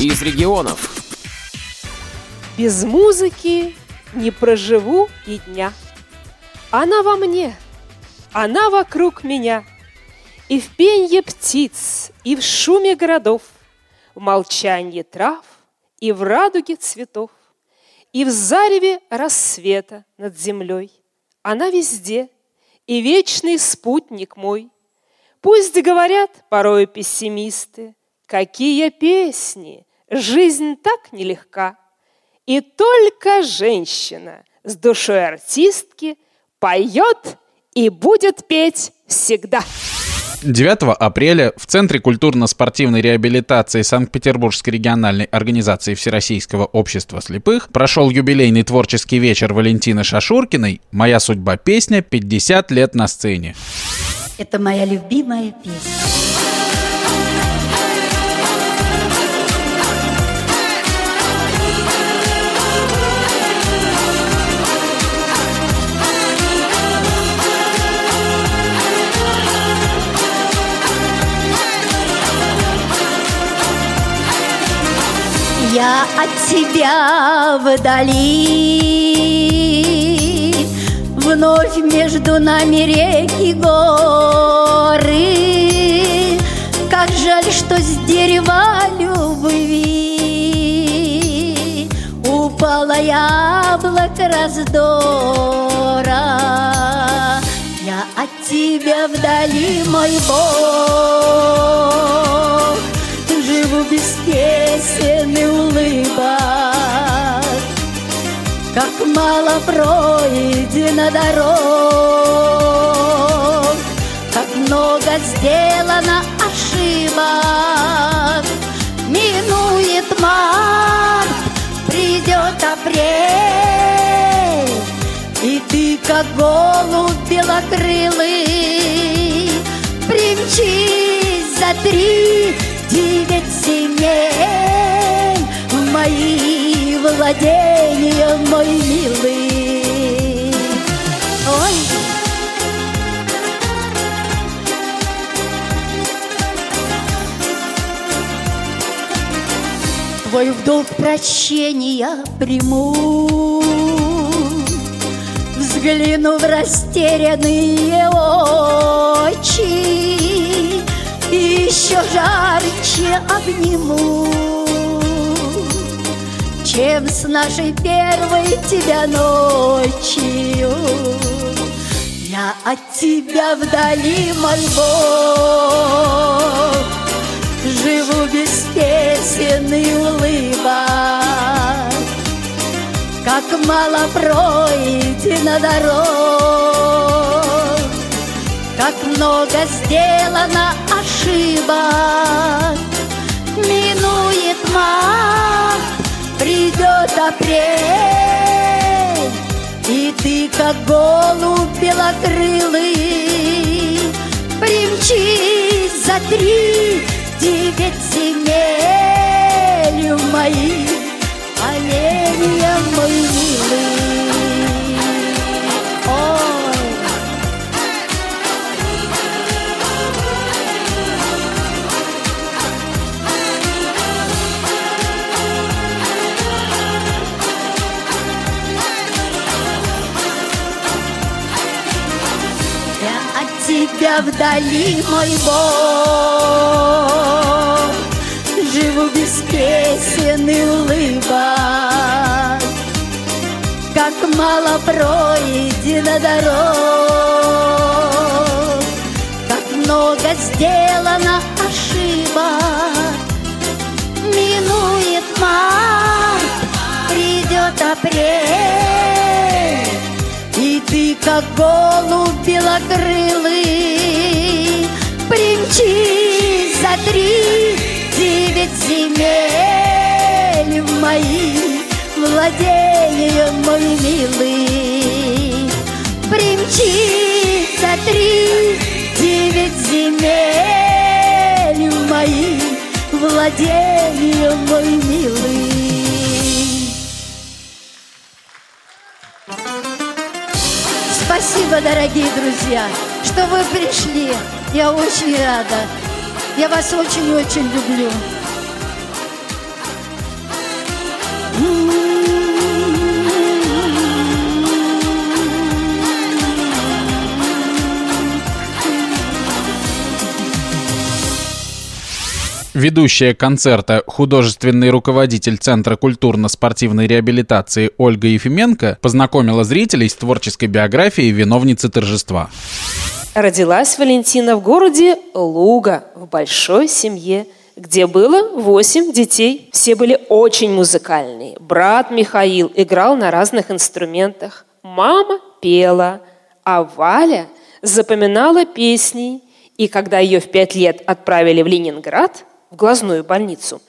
из регионов. Без музыки не проживу и дня. Она во мне, она вокруг меня. И в пенье птиц, и в шуме городов, В молчании трав, и в радуге цветов, И в зареве рассвета над землей. Она везде, и вечный спутник мой. Пусть говорят порой пессимисты, Какие песни, жизнь так нелегка. И только женщина с душой артистки поет и будет петь всегда. 9 апреля в Центре культурно-спортивной реабилитации Санкт-Петербургской региональной организации Всероссийского общества слепых прошел юбилейный творческий вечер Валентины Шашуркиной «Моя судьба песня. 50 лет на сцене». Это моя любимая песня. Я от тебя вдали. Вновь между нами реки горы. Как жаль, что с дерева любви Упало яблоко раздора. Я от тебя вдали, мой Бог. Живу без песен улыбок, Как мало пройдено дорог, Как много сделано ошибок. Минует март, придет апрель, И ты, как голубь белокрылый, Примчись за три девять земель В мои владения, мой милый. Ой! Твой в долг прощения приму. Взгляну в растерянные очи еще жарче обниму, чем с нашей первой тебя ночью. Я от тебя вдали, мой живу без песен и улыбок, как мало пройдено дорог, как много сделано ошибок Минует март, придет апрель И ты, как голубь белокрылый Примчись за три девять земель В мои оленья, мой милый тебя вдали, мой Бог. Живу без песен и улыбок. Как мало пройдено дорог. Как много сделано ошибок. Минует март, придет апрель. И ты, как голубь белокрылый, Примчись за три девять земель В мои владения, мой милый. Примчись за три девять земель В мои владения, мой милый. Спасибо, дорогие друзья, что вы пришли. Я очень рада. Я вас очень-очень люблю. Ведущая концерта, художественный руководитель Центра культурно-спортивной реабилитации Ольга Ефименко познакомила зрителей с творческой биографией виновницы торжества. Родилась Валентина в городе Луга, в большой семье, где было восемь детей. Все были очень музыкальные. Брат Михаил играл на разных инструментах. Мама пела, а Валя запоминала песни. И когда ее в пять лет отправили в Ленинград, в глазную больницу,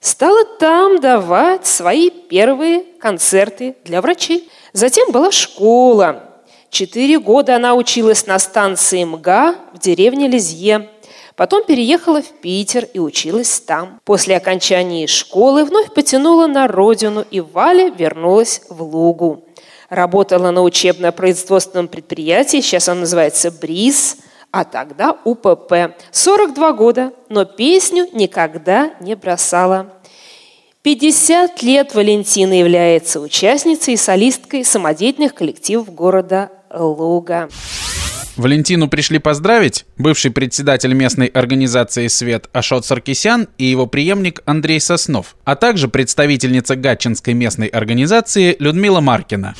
стала там давать свои первые концерты для врачей. Затем была школа. Четыре года она училась на станции МГА в деревне Лизье. Потом переехала в Питер и училась там. После окончания школы вновь потянула на родину, и Валя вернулась в Лугу. Работала на учебно-производственном предприятии, сейчас он называется «БРИЗ», а тогда УПП. 42 года, но песню никогда не бросала. 50 лет Валентина является участницей и солисткой самодеятельных коллективов города Луга. Валентину пришли поздравить бывший председатель местной организации «Свет» Ашот Саркисян и его преемник Андрей Соснов, а также представительница Гатчинской местной организации Людмила Маркина.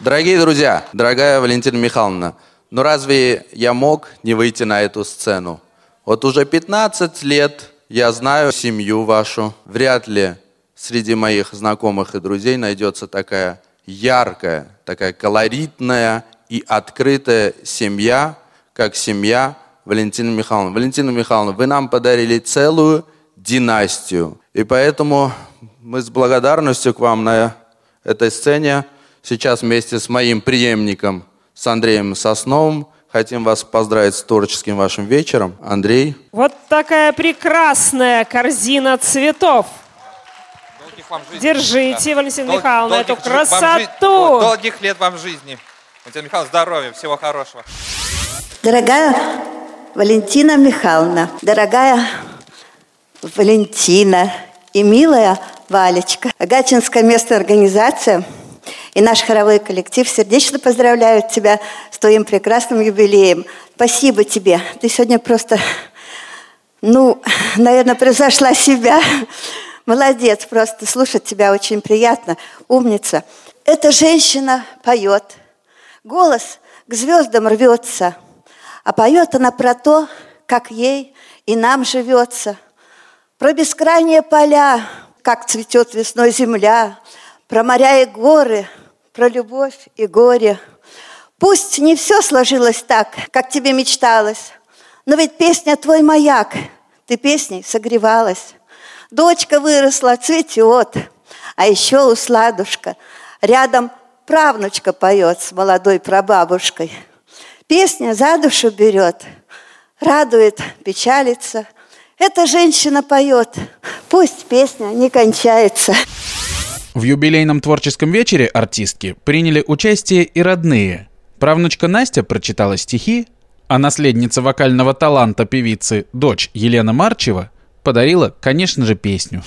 Дорогие друзья, дорогая Валентина Михайловна, но разве я мог не выйти на эту сцену? Вот уже 15 лет я знаю семью вашу. Вряд ли среди моих знакомых и друзей найдется такая яркая, такая колоритная и открытая семья, как семья Валентины Михайловны. Валентина Михайловна, вы нам подарили целую династию. И поэтому мы с благодарностью к вам на этой сцене сейчас вместе с моим преемником – с Андреем Сосновым. Хотим вас поздравить с творческим вашим вечером. Андрей. Вот такая прекрасная корзина цветов. Держите, да. Валентина Дол- Михайловна, эту красоту. долгих лет вам жизни. Валентина Михайловна, здоровья, всего хорошего. Дорогая Валентина Михайловна, дорогая Валентина и милая Валечка, Гатчинская местная организация – и наш хоровой коллектив сердечно поздравляют тебя с твоим прекрасным юбилеем. Спасибо тебе. Ты сегодня просто, ну, наверное, превзошла себя. Молодец, просто слушать тебя очень приятно. Умница. Эта женщина поет. Голос к звездам рвется. А поет она про то, как ей и нам живется. Про бескрайние поля, как цветет весной земля, про моря и горы – про любовь и горе. Пусть не все сложилось так, как тебе мечталось, но ведь песня твой маяк, ты песней согревалась. Дочка выросла, цветет, а еще у сладушка рядом правнучка поет с молодой прабабушкой. Песня за душу берет, радует, печалится. Эта женщина поет, пусть песня не кончается. В юбилейном творческом вечере артистки приняли участие и родные. Правнучка Настя прочитала стихи, а наследница вокального таланта певицы, дочь Елена Марчева, подарила, конечно же, песню.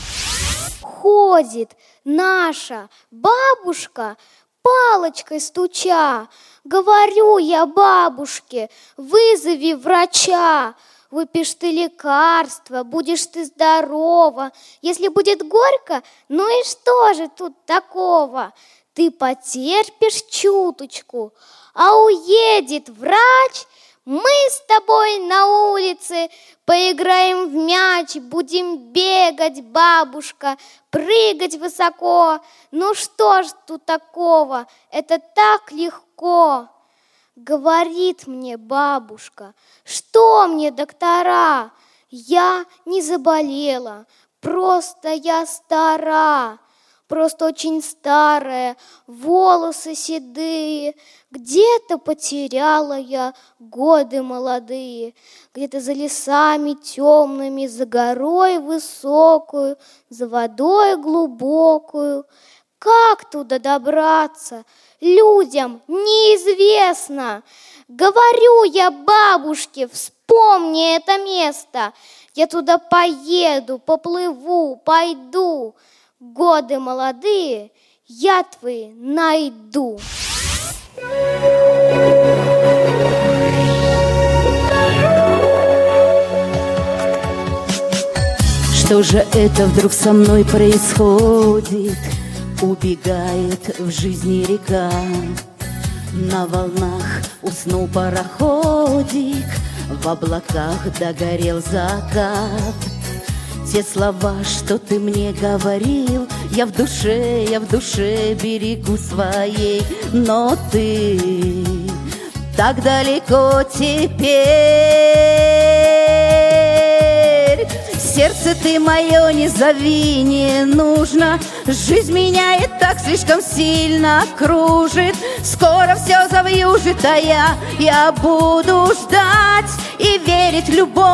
Ходит наша бабушка, палочкой стуча. Говорю я бабушке, вызови врача. Выпьешь ты лекарство, будешь ты здорова. Если будет горько, ну и что же тут такого? Ты потерпишь чуточку, а уедет врач, мы с тобой на улице поиграем в мяч, будем бегать, бабушка, прыгать высоко. Ну что ж тут такого, это так легко. Говорит мне бабушка, что мне доктора? Я не заболела, просто я стара, просто очень старая, волосы седые. Где-то потеряла я годы молодые, где-то за лесами темными, за горой высокую, за водой глубокую. Как туда добраться? людям неизвестно. Говорю я бабушке, вспомни это место. Я туда поеду, поплыву, пойду. годы молодые я твои найду. Что же это вдруг со мной происходит? Убегает в жизни река. На волнах уснул пароходик В облаках догорел закат. Те слова, что ты мне говорил Я в душе, я в душе берегу своей. Но ты так далеко теперь Сердце ты мое не зови, не нужно. Жизнь меня и так слишком сильно кружит. Скоро все завьюжит, а я, я буду ждать И верить в любовь.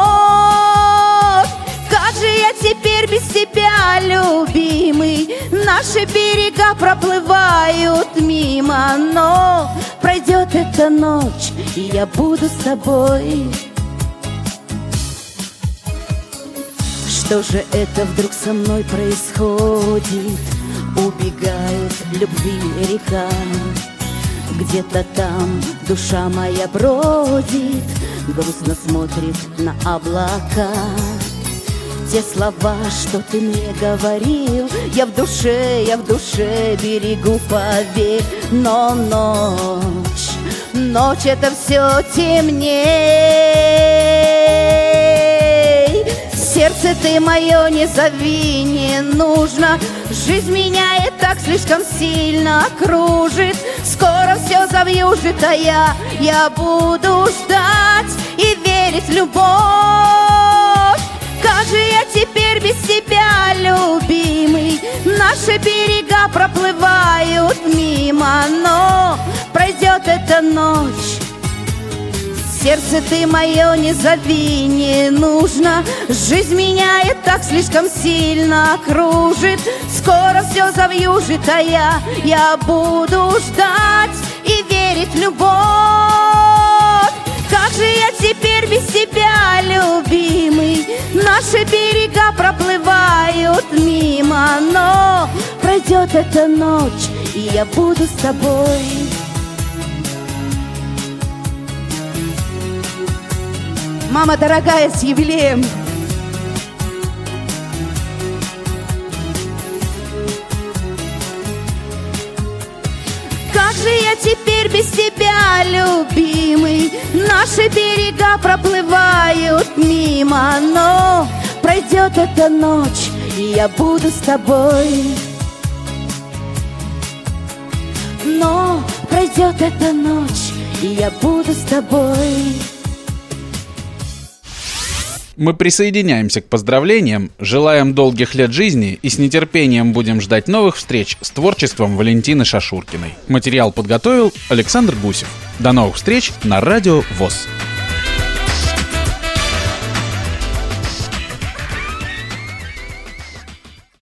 Как же я теперь без тебя, любимый? Наши берега проплывают мимо Но пройдет эта ночь, и я буду с тобой Что же это вдруг со мной происходит? Убегает любви река Где-то там душа моя бродит Грустно смотрит на облака. Те слова, что ты мне говорил Я в душе, я в душе берегу, поверь. Но ночь, ночь это все темней ты мое не зови, не нужно. Жизнь меня и так слишком сильно кружит. Скоро все завьюжит, а я, я буду ждать И верить в любовь. Как же я теперь без тебя, любимый? Наши берега проплывают мимо Но пройдет эта ночь Сердце ты мое не зови, не нужно. Жизнь меня и так слишком сильно кружит. Скоро все завьюжит, а я, я буду ждать И верить в любовь. Как же я теперь без тебя, любимый? Наши берега проплывают мимо Но пройдет эта ночь, и я буду с тобой Мама дорогая, с юбилеем! Как же я теперь без тебя, любимый? Наши берега проплывают мимо, но пройдет эта ночь, и я буду с тобой. Но пройдет эта ночь, и я буду с тобой. Мы присоединяемся к поздравлениям, желаем долгих лет жизни и с нетерпением будем ждать новых встреч с творчеством Валентины Шашуркиной. Материал подготовил Александр Гусев. До новых встреч на Радио ВОЗ.